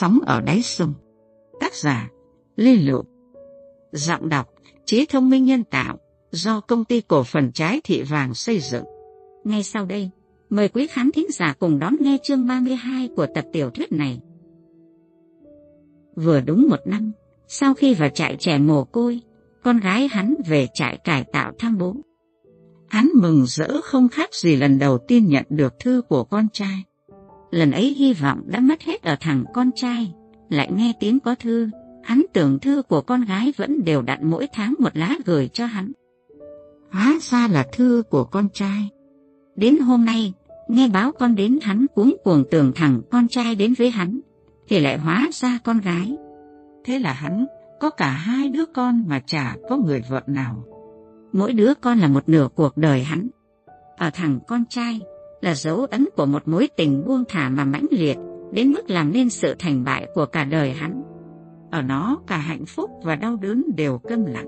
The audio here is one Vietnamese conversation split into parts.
Sóng ở đáy sông Tác giả Lê Lụ. Giọng đọc Trí thông minh nhân tạo do công ty cổ phần trái thị vàng xây dựng. Ngay sau đây, mời quý khán thính giả cùng đón nghe chương 32 của tập tiểu thuyết này. Vừa đúng một năm, sau khi vào trại trẻ mồ côi, con gái hắn về trại cải tạo thăm bố. Hắn mừng rỡ không khác gì lần đầu tiên nhận được thư của con trai. Lần ấy hy vọng đã mất hết ở thằng con trai, lại nghe tiếng có thư, hắn tưởng thư của con gái vẫn đều đặn mỗi tháng một lá gửi cho hắn. Hóa ra là thư của con trai. Đến hôm nay, nghe báo con đến hắn cuống cuồng tưởng thẳng con trai đến với hắn, thì lại hóa ra con gái. Thế là hắn có cả hai đứa con mà chả có người vợ nào. Mỗi đứa con là một nửa cuộc đời hắn. Ở thằng con trai là dấu ấn của một mối tình buông thả mà mãnh liệt đến mức làm nên sự thành bại của cả đời hắn. Ở nó cả hạnh phúc và đau đớn đều câm lặng,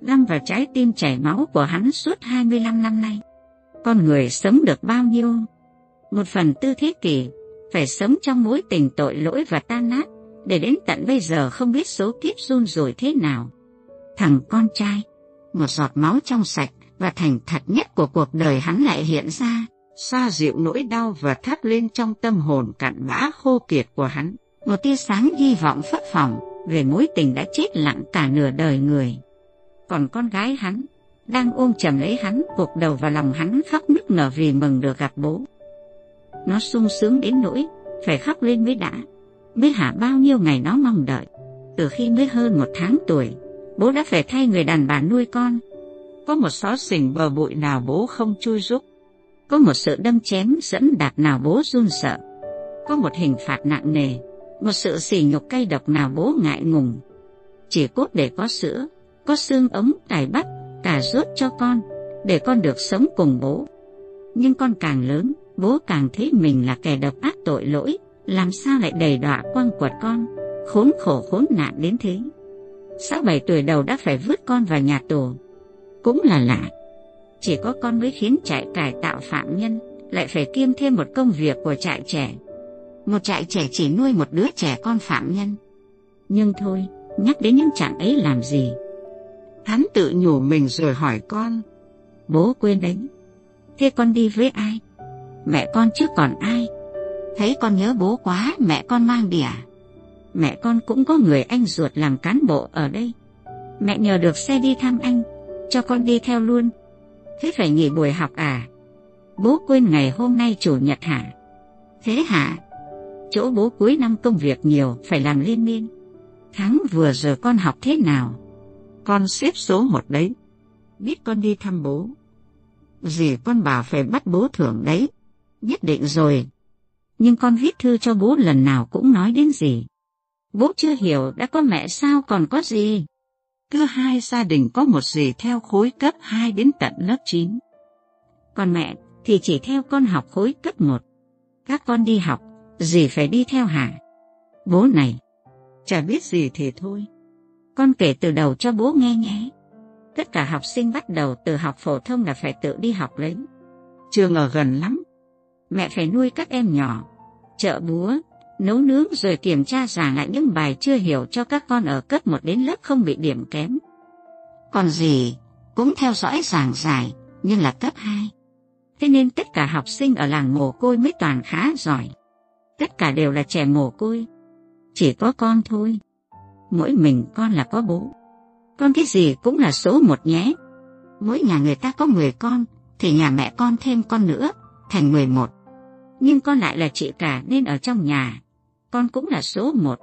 găm vào trái tim chảy máu của hắn suốt 25 năm nay. Con người sống được bao nhiêu? Một phần tư thế kỷ, phải sống trong mối tình tội lỗi và tan nát, để đến tận bây giờ không biết số kiếp run rủi thế nào. Thằng con trai, một giọt máu trong sạch và thành thật nhất của cuộc đời hắn lại hiện ra, xoa dịu nỗi đau và thắp lên trong tâm hồn cạn bã khô kiệt của hắn. Một tia sáng hy vọng phất phỏng về mối tình đã chết lặng cả nửa đời người. Còn con gái hắn, đang ôm chầm lấy hắn, cuộc đầu vào lòng hắn khóc nức nở vì mừng được gặp bố. Nó sung sướng đến nỗi, phải khóc lên mới đã, Biết hả bao nhiêu ngày nó mong đợi. Từ khi mới hơn một tháng tuổi, bố đã phải thay người đàn bà nuôi con. Có một xó xỉnh bờ bụi nào bố không chui giúp có một sự đâm chém dẫn đạt nào bố run sợ. Có một hình phạt nặng nề, một sự sỉ nhục cay độc nào bố ngại ngùng. Chỉ cốt để có sữa, có xương ống, cải bắt, cà rốt cho con, để con được sống cùng bố. Nhưng con càng lớn, bố càng thấy mình là kẻ độc ác tội lỗi, làm sao lại đầy đọa quăng quật con, khốn khổ khốn nạn đến thế. Sáu bảy tuổi đầu đã phải vứt con vào nhà tù. Cũng là lạ, chỉ có con mới khiến trại cải tạo phạm nhân lại phải kiêm thêm một công việc của trại trẻ. Một trại trẻ chỉ nuôi một đứa trẻ con phạm nhân. Nhưng thôi, nhắc đến những trạng ấy làm gì? Hắn tự nhủ mình rồi hỏi con. Bố quên đấy. Thế con đi với ai? Mẹ con chứ còn ai? Thấy con nhớ bố quá, mẹ con mang đi à? Mẹ con cũng có người anh ruột làm cán bộ ở đây. Mẹ nhờ được xe đi thăm anh, cho con đi theo luôn. Thế phải nghỉ buổi học à? Bố quên ngày hôm nay chủ nhật hả? Thế hả? Chỗ bố cuối năm công việc nhiều, phải làm liên miên. Tháng vừa giờ con học thế nào? Con xếp số một đấy. Biết con đi thăm bố. Dì con bảo phải bắt bố thưởng đấy. Nhất định rồi. Nhưng con viết thư cho bố lần nào cũng nói đến gì. Bố chưa hiểu đã có mẹ sao còn có gì. Cứ hai gia đình có một dì theo khối cấp 2 đến tận lớp 9. Còn mẹ thì chỉ theo con học khối cấp 1. Các con đi học, dì phải đi theo hả? Bố này, chả biết gì thì thôi. Con kể từ đầu cho bố nghe nhé. Tất cả học sinh bắt đầu từ học phổ thông là phải tự đi học lấy. Trường ở gần lắm. Mẹ phải nuôi các em nhỏ, chợ búa, nấu nướng rồi kiểm tra giảng lại những bài chưa hiểu cho các con ở cấp 1 đến lớp không bị điểm kém. Còn gì cũng theo dõi giảng giải nhưng là cấp 2. Thế nên tất cả học sinh ở làng mồ côi mới toàn khá giỏi. Tất cả đều là trẻ mồ côi. Chỉ có con thôi mỗi mình con là có bố. Con cái gì cũng là số một nhé. Mỗi nhà người ta có 10 con, thì nhà mẹ con thêm con nữa, thành 11. Nhưng con lại là chị cả nên ở trong nhà, con cũng là số một.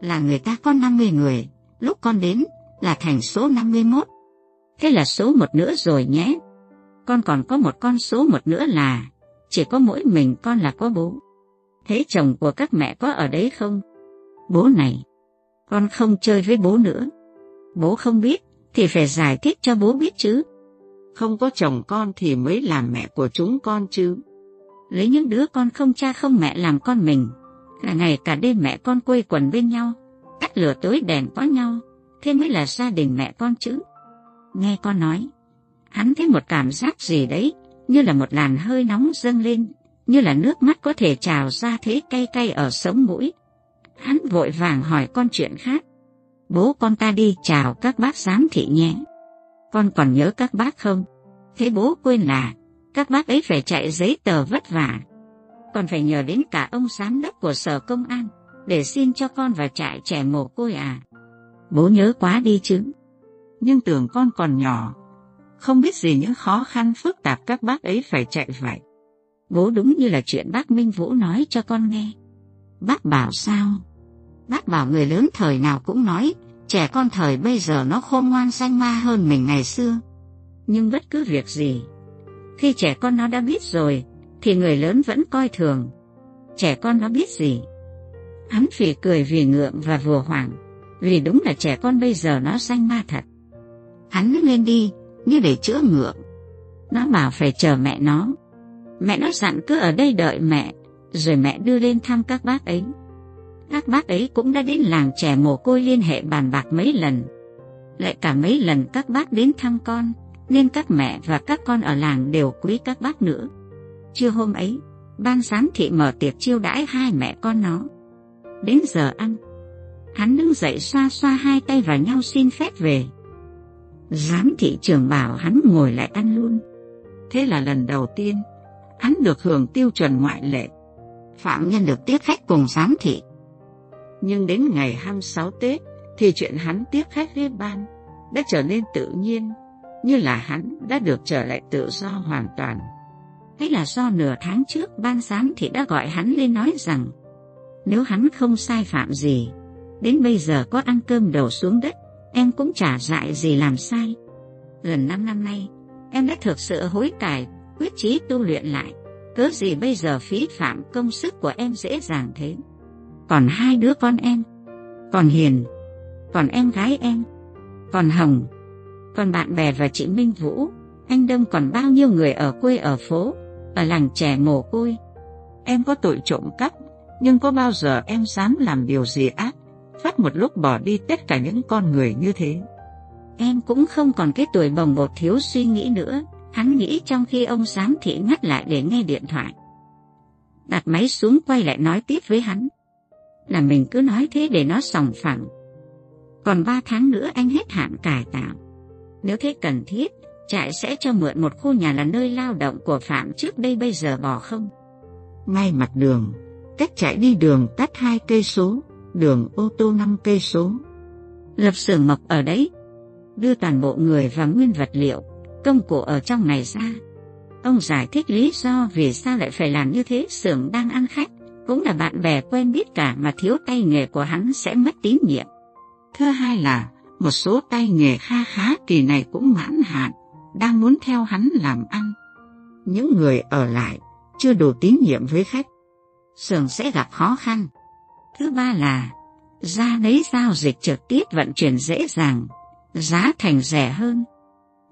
Là người ta có 50 người, lúc con đến là thành số 51. Thế là số một nữa rồi nhé. Con còn có một con số một nữa là chỉ có mỗi mình con là có bố. Thế chồng của các mẹ có ở đấy không? Bố này, con không chơi với bố nữa. Bố không biết, thì phải giải thích cho bố biết chứ. Không có chồng con thì mới làm mẹ của chúng con chứ. Lấy những đứa con không cha không mẹ làm con mình. Cả ngày cả đêm mẹ con quây quần bên nhau, tắt lửa tối đèn có nhau, thế mới là gia đình mẹ con chứ. Nghe con nói, hắn thấy một cảm giác gì đấy, như là một làn hơi nóng dâng lên, như là nước mắt có thể trào ra thế cay cay ở sống mũi. Hắn vội vàng hỏi con chuyện khác. Bố con ta đi chào các bác giám thị nhé. Con còn nhớ các bác không? Thế bố quên là các bác ấy phải chạy giấy tờ vất vả. Còn phải nhờ đến cả ông giám đốc của sở công an để xin cho con vào trại trẻ mồ côi à. Bố nhớ quá đi chứ. Nhưng tưởng con còn nhỏ, không biết gì những khó khăn phức tạp các bác ấy phải chạy vậy. Bố đúng như là chuyện bác Minh Vũ nói cho con nghe. Bác bảo sao? Bác bảo người lớn thời nào cũng nói, trẻ con thời bây giờ nó khôn ngoan xanh ma hơn mình ngày xưa. Nhưng bất cứ việc gì, khi trẻ con nó đã biết rồi, thì người lớn vẫn coi thường. Trẻ con nó biết gì? Hắn phì cười vì ngượng và vừa hoảng, vì đúng là trẻ con bây giờ nó xanh ma thật. Hắn lên đi, như để chữa ngượng. Nó bảo phải chờ mẹ nó. Mẹ nó dặn cứ ở đây đợi mẹ, rồi mẹ đưa lên thăm các bác ấy. Các bác ấy cũng đã đến làng trẻ mồ côi liên hệ bàn bạc mấy lần. Lại cả mấy lần các bác đến thăm con, nên các mẹ và các con ở làng đều quý các bác nữa. Trưa hôm ấy, ban giám thị mở tiệc chiêu đãi hai mẹ con nó. Đến giờ ăn, hắn đứng dậy xoa xoa hai tay vào nhau xin phép về. Giám thị trưởng bảo hắn ngồi lại ăn luôn. Thế là lần đầu tiên, hắn được hưởng tiêu chuẩn ngoại lệ. Phạm nhân được tiếp khách cùng giám thị. Nhưng đến ngày 26 Tết thì chuyện hắn tiếp khách với ban đã trở nên tự nhiên, như là hắn đã được trở lại tự do hoàn toàn thế là do nửa tháng trước ban giám thị đã gọi hắn lên nói rằng nếu hắn không sai phạm gì, đến bây giờ có ăn cơm đầu xuống đất, em cũng chả dại gì làm sai. Gần 5 năm nay, em đã thực sự hối cải, quyết chí tu luyện lại. Cớ gì bây giờ phí phạm công sức của em dễ dàng thế? Còn hai đứa con em, còn Hiền, còn em gái em, còn Hồng, còn bạn bè và chị Minh Vũ, anh Đông còn bao nhiêu người ở quê ở phố, ở làng trẻ mồ côi. Em có tội trộm cắp, nhưng có bao giờ em dám làm điều gì ác, phát một lúc bỏ đi tất cả những con người như thế. Em cũng không còn cái tuổi bồng bột thiếu suy nghĩ nữa, hắn nghĩ trong khi ông giám thị ngắt lại để nghe điện thoại. Đặt máy xuống quay lại nói tiếp với hắn. Là mình cứ nói thế để nó sòng phẳng. Còn ba tháng nữa anh hết hạn cải tạo. Nếu thế cần thiết, trại sẽ cho mượn một khu nhà là nơi lao động của Phạm trước đây bây giờ bỏ không? Ngay mặt đường, cách chạy đi đường tắt hai cây số, đường ô tô năm cây số. Lập xưởng mộc ở đấy, đưa toàn bộ người và nguyên vật liệu, công cụ ở trong này ra. Ông giải thích lý do vì sao lại phải làm như thế xưởng đang ăn khách, cũng là bạn bè quen biết cả mà thiếu tay nghề của hắn sẽ mất tín nhiệm. Thứ hai là một số tay nghề kha khá kỳ này cũng mãn hạn, đang muốn theo hắn làm ăn. Những người ở lại chưa đủ tín nhiệm với khách, xưởng sẽ gặp khó khăn. Thứ ba là ra lấy giao dịch trực tiếp vận chuyển dễ dàng, giá thành rẻ hơn.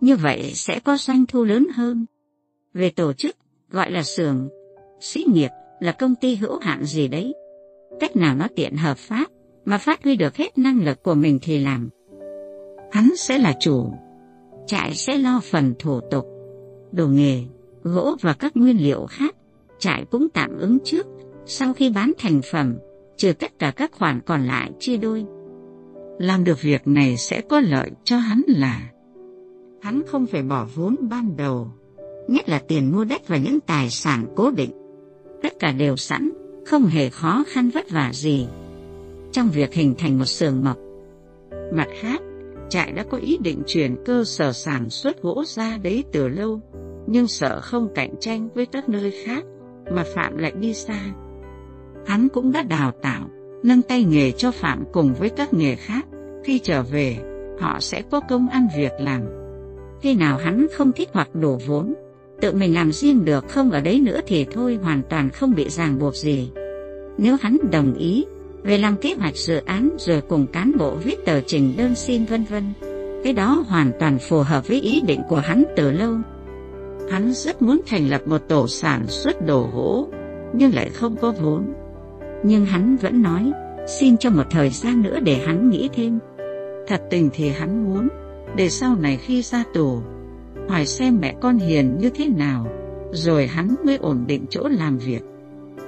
Như vậy sẽ có doanh thu lớn hơn. Về tổ chức, gọi là xưởng, sĩ nghiệp là công ty hữu hạn gì đấy. Cách nào nó tiện hợp pháp mà phát huy được hết năng lực của mình thì làm. Hắn sẽ là chủ, trại sẽ lo phần thủ tục, đồ nghề, gỗ và các nguyên liệu khác. Trại cũng tạm ứng trước, sau khi bán thành phẩm, trừ tất cả các khoản còn lại chia đôi. Làm được việc này sẽ có lợi cho hắn là hắn không phải bỏ vốn ban đầu, nhất là tiền mua đất và những tài sản cố định. Tất cả đều sẵn, không hề khó khăn vất vả gì trong việc hình thành một xưởng mộc. Mặt khác, trại đã có ý định chuyển cơ sở sản xuất gỗ ra đấy từ lâu, nhưng sợ không cạnh tranh với các nơi khác mà Phạm lại đi xa. Hắn cũng đã đào tạo, nâng tay nghề cho Phạm cùng với các nghề khác. Khi trở về, họ sẽ có công ăn việc làm. Khi nào hắn không thích hoặc đổ vốn, tự mình làm riêng được không ở đấy nữa thì thôi hoàn toàn không bị ràng buộc gì. Nếu hắn đồng ý về làm kế hoạch dự án rồi cùng cán bộ viết tờ trình đơn xin vân vân, cái đó hoàn toàn phù hợp với ý định của hắn từ lâu. Hắn rất muốn thành lập một tổ sản xuất đồ gỗ, nhưng lại không có vốn. Nhưng hắn vẫn nói, xin cho một thời gian nữa để hắn nghĩ thêm. Thật tình thì hắn muốn, để sau này khi ra tù, hỏi xem mẹ con Hiền như thế nào, rồi hắn mới ổn định chỗ làm việc.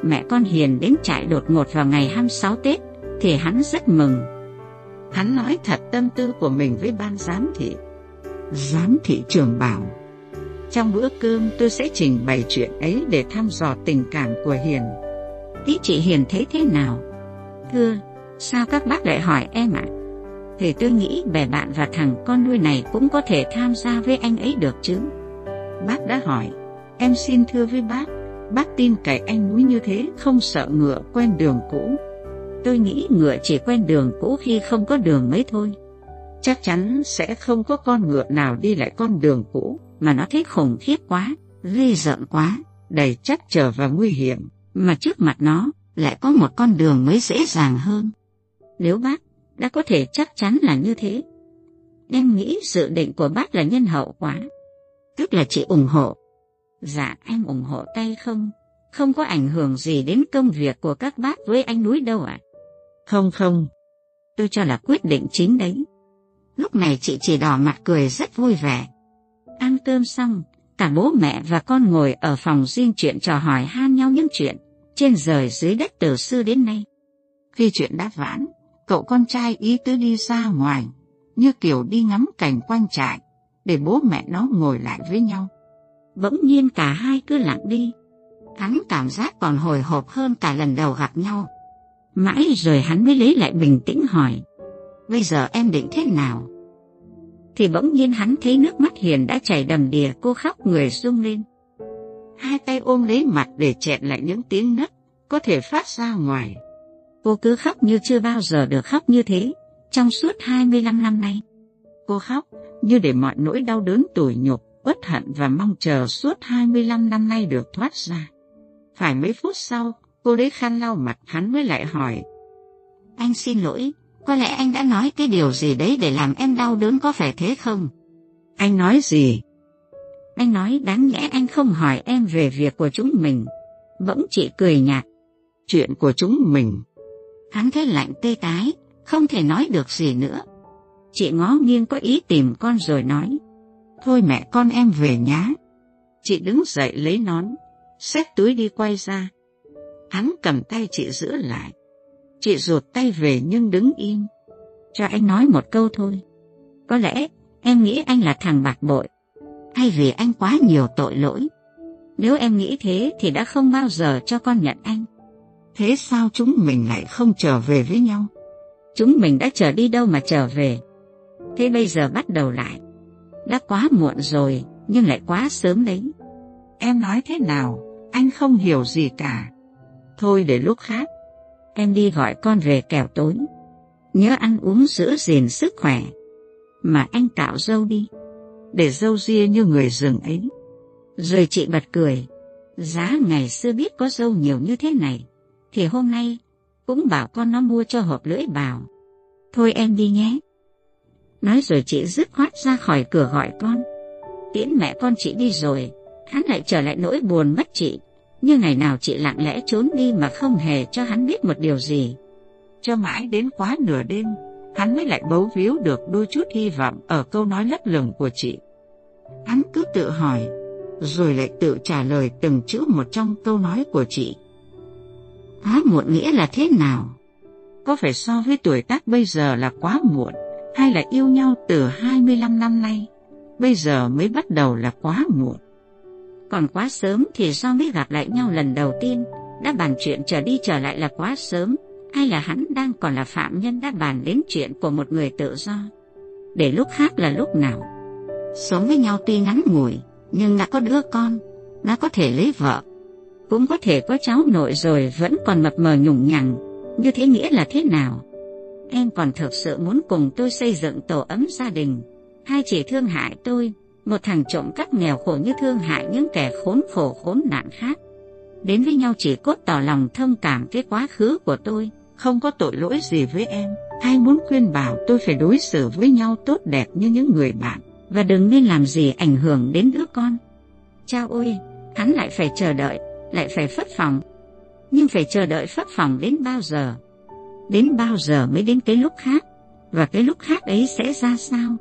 Mẹ con Hiền đến trại đột ngột vào ngày 26 Tết, thì hắn rất mừng. Hắn nói thật tâm tư của mình với ban giám thị. Giám thị trường bảo, trong bữa cơm tôi sẽ trình bày chuyện ấy để thăm dò tình cảm của Hiền. Ý chị Hiền thấy thế nào? Thưa, sao các bác lại hỏi em ạ? Thì tôi nghĩ bè bạn và thằng con nuôi này cũng có thể tham gia với anh ấy được chứ. Bác đã hỏi, em xin thưa với bác, bác tin cậy anh núi như thế không sợ ngựa quen đường cũ. Tôi nghĩ ngựa chỉ quen đường cũ khi không có đường mới thôi. Chắc chắn sẽ không có con ngựa nào đi lại con đường cũ mà nó thấy khủng khiếp quá, ghê rợn quá, đầy chắc trở và nguy hiểm, mà trước mặt nó lại có một con đường mới dễ dàng hơn. Nếu bác đã có thể chắc chắn là như thế, em nghĩ dự định của bác là nhân hậu quá, tức là chị ủng hộ. Dạ em ủng hộ tay không, không có ảnh hưởng gì đến công việc của các bác với anh núi đâu ạ. Không không, tôi cho là quyết định chính đấy. Lúc này chị chỉ đỏ mặt cười rất vui vẻ. Ăn cơm xong, cả bố mẹ và con ngồi ở phòng riêng chuyện trò hỏi han nhau những chuyện trên rời dưới đất từ xưa đến nay. Khi chuyện đã vãn, cậu con trai ý tứ đi ra ngoài, như kiểu đi ngắm cảnh quanh trại, để bố mẹ nó ngồi lại với nhau. Bỗng nhiên cả hai cứ lặng đi. Hắn cảm giác còn hồi hộp hơn cả lần đầu gặp nhau. Mãi rồi hắn mới lấy lại bình tĩnh hỏi. Bây giờ em định thế nào? Thì bỗng nhiên hắn thấy nước mắt Hiền đã chảy đầm đìa cô khóc người rung lên. Hai tay ôm lấy mặt để chẹn lại những tiếng nấc có thể phát ra ngoài. Cô cứ khóc như chưa bao giờ được khóc như thế trong suốt 25 năm nay. Cô khóc như để mọi nỗi đau đớn tủi nhục, uất hận và mong chờ suốt 25 năm nay được thoát ra. Phải mấy phút sau, cô lấy khăn lau mặt hắn mới lại hỏi. Anh xin lỗi, có lẽ anh đã nói cái điều gì đấy để làm em đau đớn có phải thế không? Anh nói gì? Anh nói đáng lẽ anh không hỏi em về việc của chúng mình. Bỗng chị cười nhạt. Chuyện của chúng mình. Hắn thấy lạnh tê tái, không thể nói được gì nữa. Chị ngó nghiêng có ý tìm con rồi nói. Thôi mẹ con em về nhá. Chị đứng dậy lấy nón, xếp túi đi quay ra. Hắn cầm tay chị giữ lại. Chị rụt tay về nhưng đứng im. Cho anh nói một câu thôi. Có lẽ em nghĩ anh là thằng bạc bội. Hay vì anh quá nhiều tội lỗi. Nếu em nghĩ thế thì đã không bao giờ cho con nhận anh. Thế sao chúng mình lại không trở về với nhau? Chúng mình đã trở đi đâu mà trở về. Thế bây giờ bắt đầu lại. Đã quá muộn rồi, nhưng lại quá sớm đấy. Em nói thế nào, anh không hiểu gì cả. Thôi để lúc khác, em đi gọi con về kẻo tối. Nhớ ăn uống giữ gìn sức khỏe. Mà anh tạo dâu đi, để dâu ria như người rừng ấy. Rồi chị bật cười, giá ngày xưa biết có dâu nhiều như thế này, thì hôm nay cũng bảo con nó mua cho hộp lưỡi bào. Thôi em đi nhé. Nói rồi chị dứt khoát ra khỏi cửa gọi con. Tiễn mẹ con chị đi rồi, hắn lại trở lại nỗi buồn mất chị. Như ngày nào chị lặng lẽ trốn đi mà không hề cho hắn biết một điều gì. Cho mãi đến quá nửa đêm, hắn mới lại bấu víu được đôi chút hy vọng ở câu nói lất lửng của chị. Hắn cứ tự hỏi, rồi lại tự trả lời từng chữ một trong câu nói của chị. Quá muộn nghĩa là thế nào? Có phải so với tuổi tác bây giờ là quá muộn, hay là yêu nhau từ 25 năm nay, bây giờ mới bắt đầu là quá muộn? Còn quá sớm thì do mới gặp lại nhau lần đầu tiên, đã bàn chuyện trở đi trở lại là quá sớm, hay là hắn đang còn là phạm nhân đã bàn đến chuyện của một người tự do? Để lúc khác là lúc nào? Sống với nhau tuy ngắn ngủi, nhưng đã có đứa con, đã có thể lấy vợ, cũng có thể có cháu nội rồi vẫn còn mập mờ nhùng nhằng, như thế nghĩa là thế nào? Em còn thực sự muốn cùng tôi xây dựng tổ ấm gia đình, hay chỉ thương hại tôi, một thằng trộm cắp nghèo khổ như thương hại những kẻ khốn khổ khốn nạn khác? Đến với nhau chỉ cốt tỏ lòng thông cảm cái quá khứ của tôi, không có tội lỗi gì với em, hay muốn khuyên bảo tôi phải đối xử với nhau tốt đẹp như những người bạn, và đừng nên làm gì ảnh hưởng đến đứa con. Chao ôi, hắn lại phải chờ đợi, lại phải phất phòng. Nhưng phải chờ đợi phất phòng đến bao giờ? Đến bao giờ mới đến cái lúc khác? Và cái lúc khác ấy sẽ ra sao?